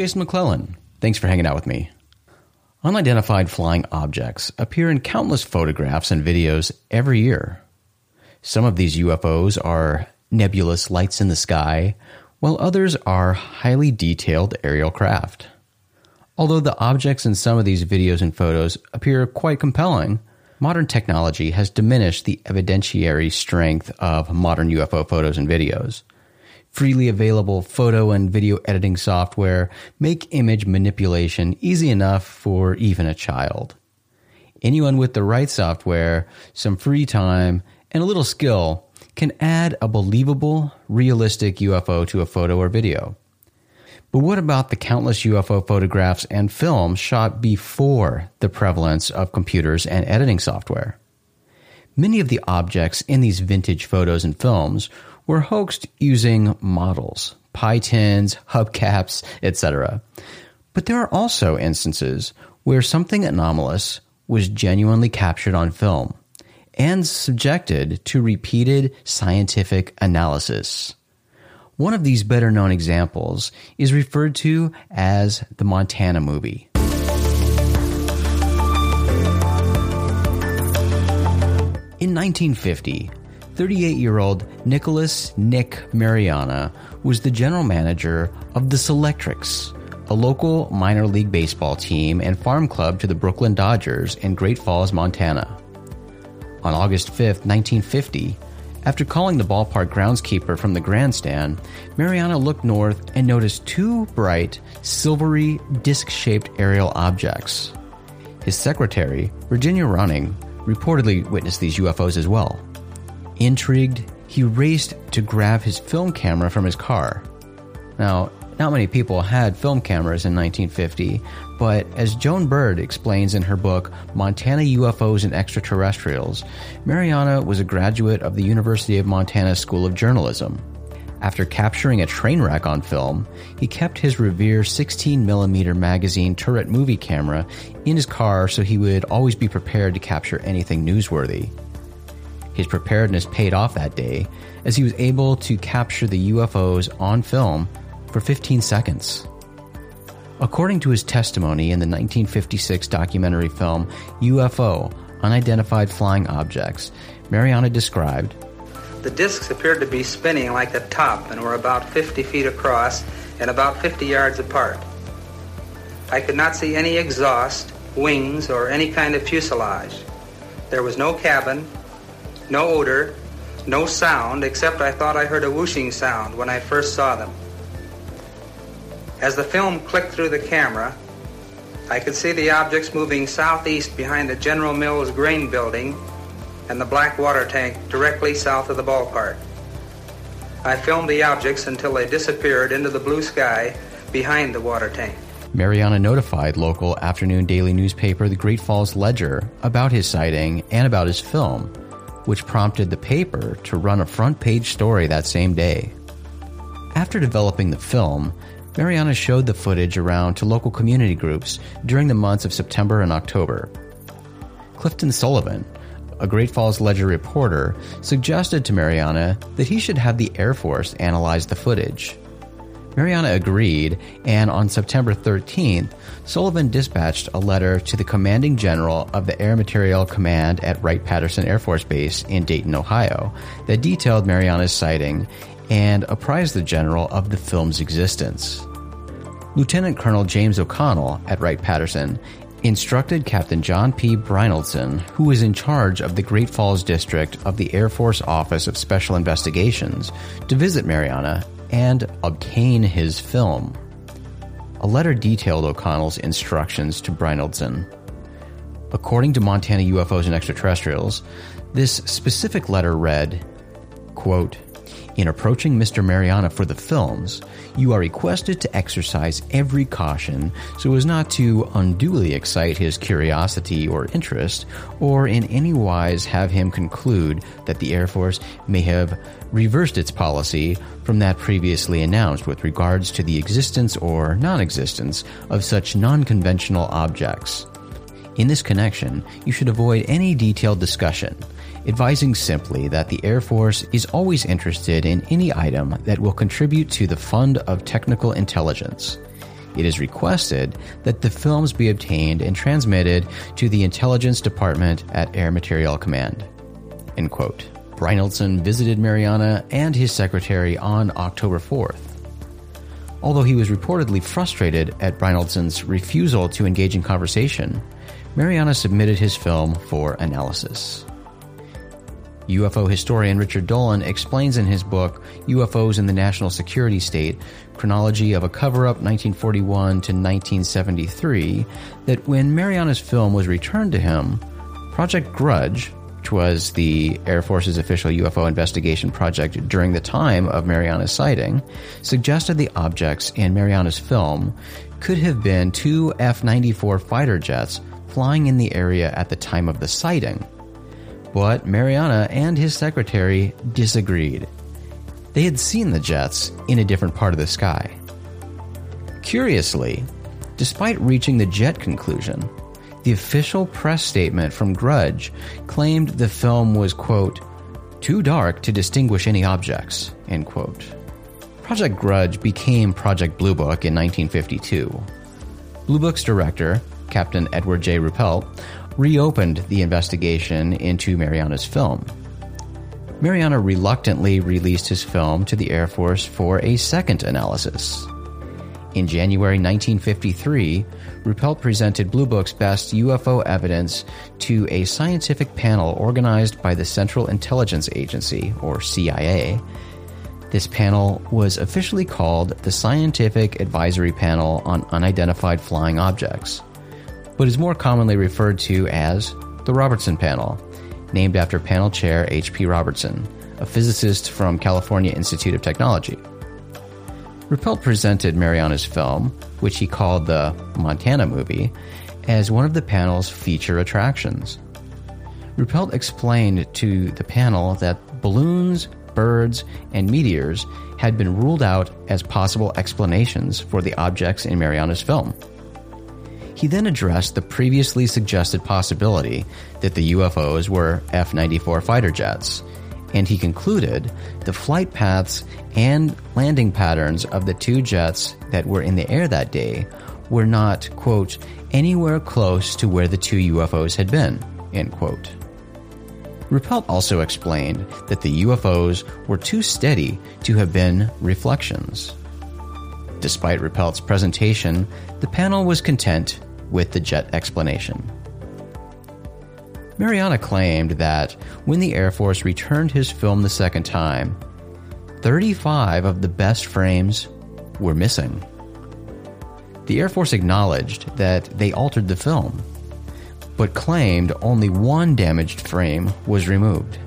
Jason McClellan. Thanks for hanging out with me. Unidentified flying objects appear in countless photographs and videos every year. Some of these UFOs are nebulous lights in the sky, while others are highly detailed aerial craft. Although the objects in some of these videos and photos appear quite compelling, modern technology has diminished the evidentiary strength of modern UFO photos and videos. Freely available photo and video editing software make image manipulation easy enough for even a child. Anyone with the right software, some free time, and a little skill can add a believable, realistic UFO to a photo or video. But what about the countless UFO photographs and films shot before the prevalence of computers and editing software? Many of the objects in these vintage photos and films were hoaxed using models, pie tins, hubcaps, etc. But there are also instances where something anomalous was genuinely captured on film and subjected to repeated scientific analysis. One of these better known examples is referred to as the Montana movie. In 1950, 38 year old Nicholas Nick Mariana was the general manager of the Selectrics, a local minor league baseball team and farm club to the Brooklyn Dodgers in Great Falls, Montana. On August 5, 1950, after calling the ballpark groundskeeper from the grandstand, Mariana looked north and noticed two bright, silvery, disc shaped aerial objects. His secretary, Virginia Raunig, reportedly witnessed these UFOs as well. Intrigued, he raced to grab his film camera from his car. Now, not many people had film cameras in 1950, but as Joan Bird explains in her book Montana UFOs and Extraterrestrials, Mariana was a graduate of the University of Montana School of Journalism. After capturing a train wreck on film, he kept his Revere 16mm magazine turret movie camera in his car so he would always be prepared to capture anything newsworthy. His preparedness paid off that day as he was able to capture the UFOs on film for 15 seconds. According to his testimony in the 1956 documentary film UFO Unidentified Flying Objects, Mariana described The discs appeared to be spinning like a top and were about 50 feet across and about 50 yards apart. I could not see any exhaust, wings, or any kind of fuselage. There was no cabin, no odor, no sound, except I thought I heard a whooshing sound when I first saw them. As the film clicked through the camera, I could see the objects moving southeast behind the General Mills grain building and the black water tank directly south of the ballpark. I filmed the objects until they disappeared into the blue sky behind the water tank. Mariana notified local afternoon daily newspaper the Great Falls Ledger about his sighting and about his film, which prompted the paper to run a front page story that same day. After developing the film, Mariana showed the footage around to local community groups during the months of September and October. Clifton Sullivan, a Great Falls Ledger reporter, suggested to Mariana that he should have the Air Force analyze the footage. Mariana agreed, and on September 13th, Sullivan dispatched a letter to the commanding general of the Air Materiel Command at Wright Patterson Air Force Base in Dayton, Ohio, that detailed Mariana's sighting and apprised the general of the film's existence. Lieutenant Colonel James O'Connell at Wright Patterson instructed Captain John P. Brynildson, who was in charge of the Great Falls District of the Air Force Office of Special Investigations, to visit Mariana and obtain his film. A letter detailed O'Connell's instructions to Brynildson. According to Montana UFOs and Extraterrestrials, this specific letter read, quote, in approaching Mr. Mariana for the films, you are requested to exercise every caution so as not to unduly excite his curiosity or interest, or in any wise have him conclude that the Air Force may have reversed its policy from that previously announced with regards to the existence or non existence of such non conventional objects. In this connection, you should avoid any detailed discussion advising simply that the Air Force is always interested in any item that will contribute to the fund of technical intelligence. it is requested that the films be obtained and transmitted to the Intelligence Department at Air Materiel Command. End quote. Brynildson visited Mariana and his secretary on October 4th. Although he was reportedly frustrated at Brynildson's refusal to engage in conversation, Mariana submitted his film for analysis. UFO historian Richard Dolan explains in his book UFOs in the National Security State Chronology of a Cover Up 1941 to 1973 that when Mariana's film was returned to him, Project Grudge, which was the Air Force's official UFO investigation project during the time of Mariana's sighting, suggested the objects in Mariana's film could have been two F 94 fighter jets flying in the area at the time of the sighting. But Mariana and his secretary disagreed. They had seen the jets in a different part of the sky. Curiously, despite reaching the jet conclusion, the official press statement from Grudge claimed the film was, quote, too dark to distinguish any objects, end quote. Project Grudge became Project Blue Book in 1952. Blue Book's director, Captain Edward J. Ruppelt, reopened the investigation into Mariana's film. Mariana reluctantly released his film to the Air Force for a second analysis. In January 1953, Ruppelt presented Blue Book's best UFO evidence to a scientific panel organized by the Central Intelligence Agency, or CIA. This panel was officially called the Scientific Advisory Panel on Unidentified Flying Objects but is more commonly referred to as the Robertson Panel, named after panel chair H.P. Robertson, a physicist from California Institute of Technology. Ruppelt presented Mariana's film, which he called the Montana movie, as one of the panel's feature attractions. Ruppelt explained to the panel that balloons, birds, and meteors had been ruled out as possible explanations for the objects in Mariana's film. He then addressed the previously suggested possibility that the UFOs were F 94 fighter jets, and he concluded the flight paths and landing patterns of the two jets that were in the air that day were not, quote, anywhere close to where the two UFOs had been, end quote. Ruppelt also explained that the UFOs were too steady to have been reflections. Despite Ruppelt's presentation, the panel was content with the jet explanation. Mariana claimed that when the Air Force returned his film the second time, 35 of the best frames were missing. The Air Force acknowledged that they altered the film, but claimed only one damaged frame was removed.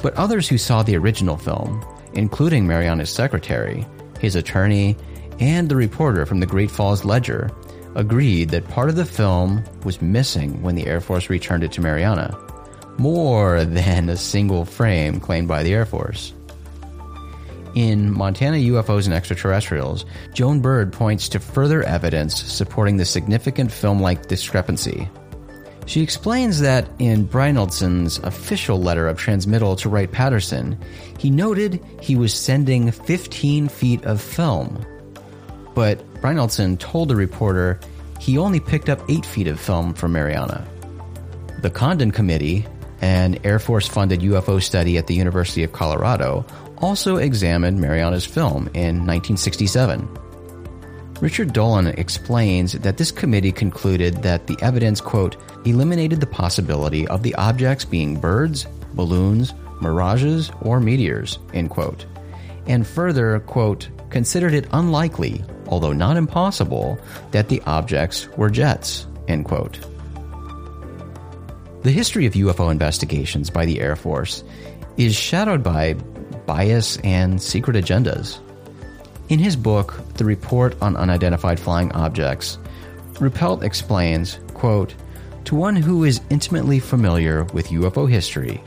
But others who saw the original film, including Mariana's secretary, his attorney, and the reporter from the Great Falls Ledger, agreed that part of the film was missing when the Air Force returned it to Mariana, more than a single frame claimed by the Air Force. In Montana UFOs and Extraterrestrials, Joan Bird points to further evidence supporting the significant film like discrepancy. She explains that in Brynildson's official letter of transmittal to Wright Patterson, he noted he was sending 15 feet of film. But Brynildson told the reporter he only picked up 8 feet of film from Mariana. The Condon Committee, an Air Force funded UFO study at the University of Colorado, also examined Mariana's film in 1967. Richard Dolan explains that this committee concluded that the evidence, quote, eliminated the possibility of the objects being birds, balloons, mirages, or meteors, end quote, and further, quote, considered it unlikely although not impossible, that the objects were jets. End quote. The history of UFO investigations by the Air Force is shadowed by bias and secret agendas. In his book, The Report on Unidentified Flying Objects, Ruppelt explains, quote, To one who is intimately familiar with UFO history,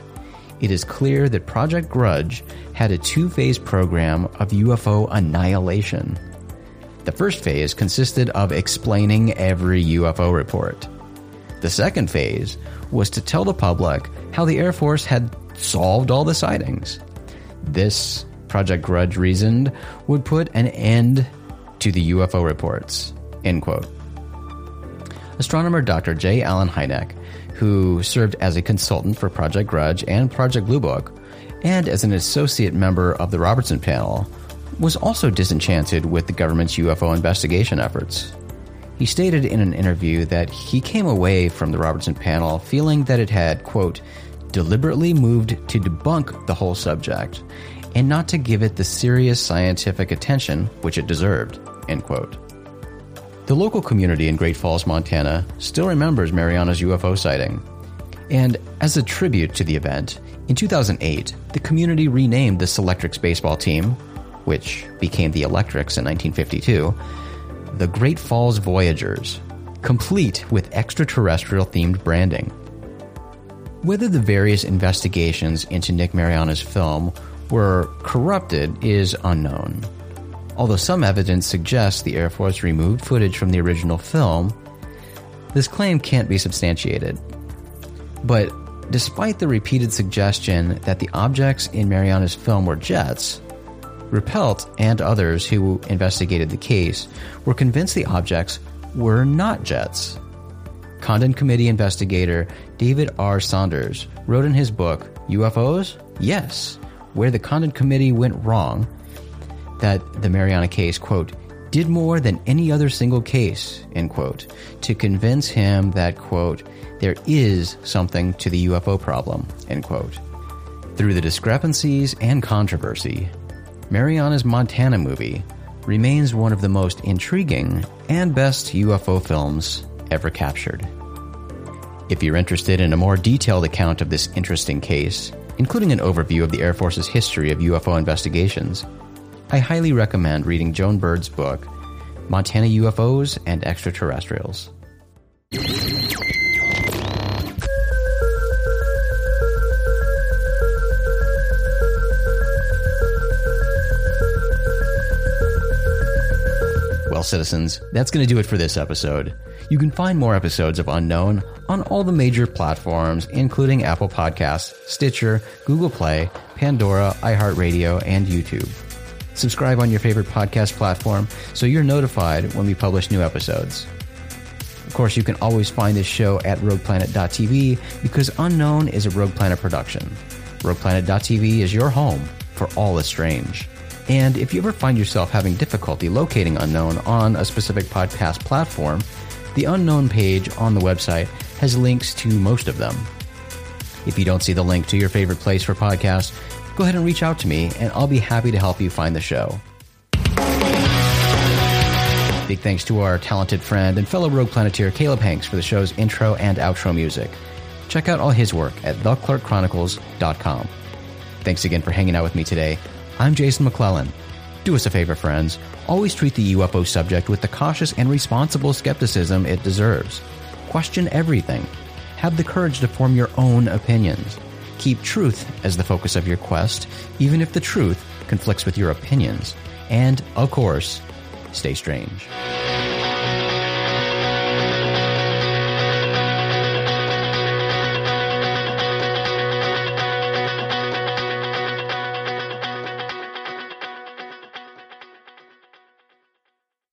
it is clear that Project Grudge had a two phase program of UFO annihilation. The first phase consisted of explaining every UFO report. The second phase was to tell the public how the Air Force had solved all the sightings. This, Project Grudge reasoned, would put an end to the UFO reports. End quote. Astronomer Dr. J. Allen Hynek, who served as a consultant for Project Grudge and Project Blue Book, and as an associate member of the Robertson panel, was also disenchanted with the government's UFO investigation efforts. He stated in an interview that he came away from the Robertson panel feeling that it had, quote, deliberately moved to debunk the whole subject and not to give it the serious scientific attention which it deserved, end quote. The local community in Great Falls, Montana still remembers Mariana's UFO sighting. And as a tribute to the event, in 2008, the community renamed the Selectrics baseball team, which became the Electrics in 1952, the Great Falls Voyagers, complete with extraterrestrial themed branding. Whether the various investigations into Nick Mariana's film were corrupted is unknown. Although some evidence suggests the Air Force removed footage from the original film, this claim can't be substantiated. But despite the repeated suggestion that the objects in Mariana's film were jets, Ruppelt and others who investigated the case were convinced the objects were not jets. Condon Committee investigator David R. Saunders wrote in his book, UFOs? Yes, where the Condon Committee went wrong, that the Mariana case, quote, did more than any other single case, end quote, to convince him that, quote, there is something to the UFO problem, end quote. Through the discrepancies and controversy, Mariana's Montana movie remains one of the most intriguing and best UFO films ever captured. If you're interested in a more detailed account of this interesting case, including an overview of the Air Force's history of UFO investigations, I highly recommend reading Joan Bird's book, Montana UFOs and Extraterrestrials. Well, citizens, that's going to do it for this episode. You can find more episodes of Unknown on all the major platforms, including Apple Podcasts, Stitcher, Google Play, Pandora, iHeartRadio, and YouTube. Subscribe on your favorite podcast platform so you're notified when we publish new episodes. Of course, you can always find this show at rogueplanet.tv because Unknown is a Rogue Planet production. RoguePlanet.tv is your home for all the strange. And if you ever find yourself having difficulty locating Unknown on a specific podcast platform, the Unknown page on the website has links to most of them. If you don't see the link to your favorite place for podcasts, go ahead and reach out to me, and I'll be happy to help you find the show. Big thanks to our talented friend and fellow Rogue Planeteer Caleb Hanks for the show's intro and outro music. Check out all his work at theclarkchronicles.com. Thanks again for hanging out with me today. I'm Jason McClellan. Do us a favor, friends. Always treat the UFO subject with the cautious and responsible skepticism it deserves. Question everything. Have the courage to form your own opinions. Keep truth as the focus of your quest, even if the truth conflicts with your opinions. And, of course, stay strange.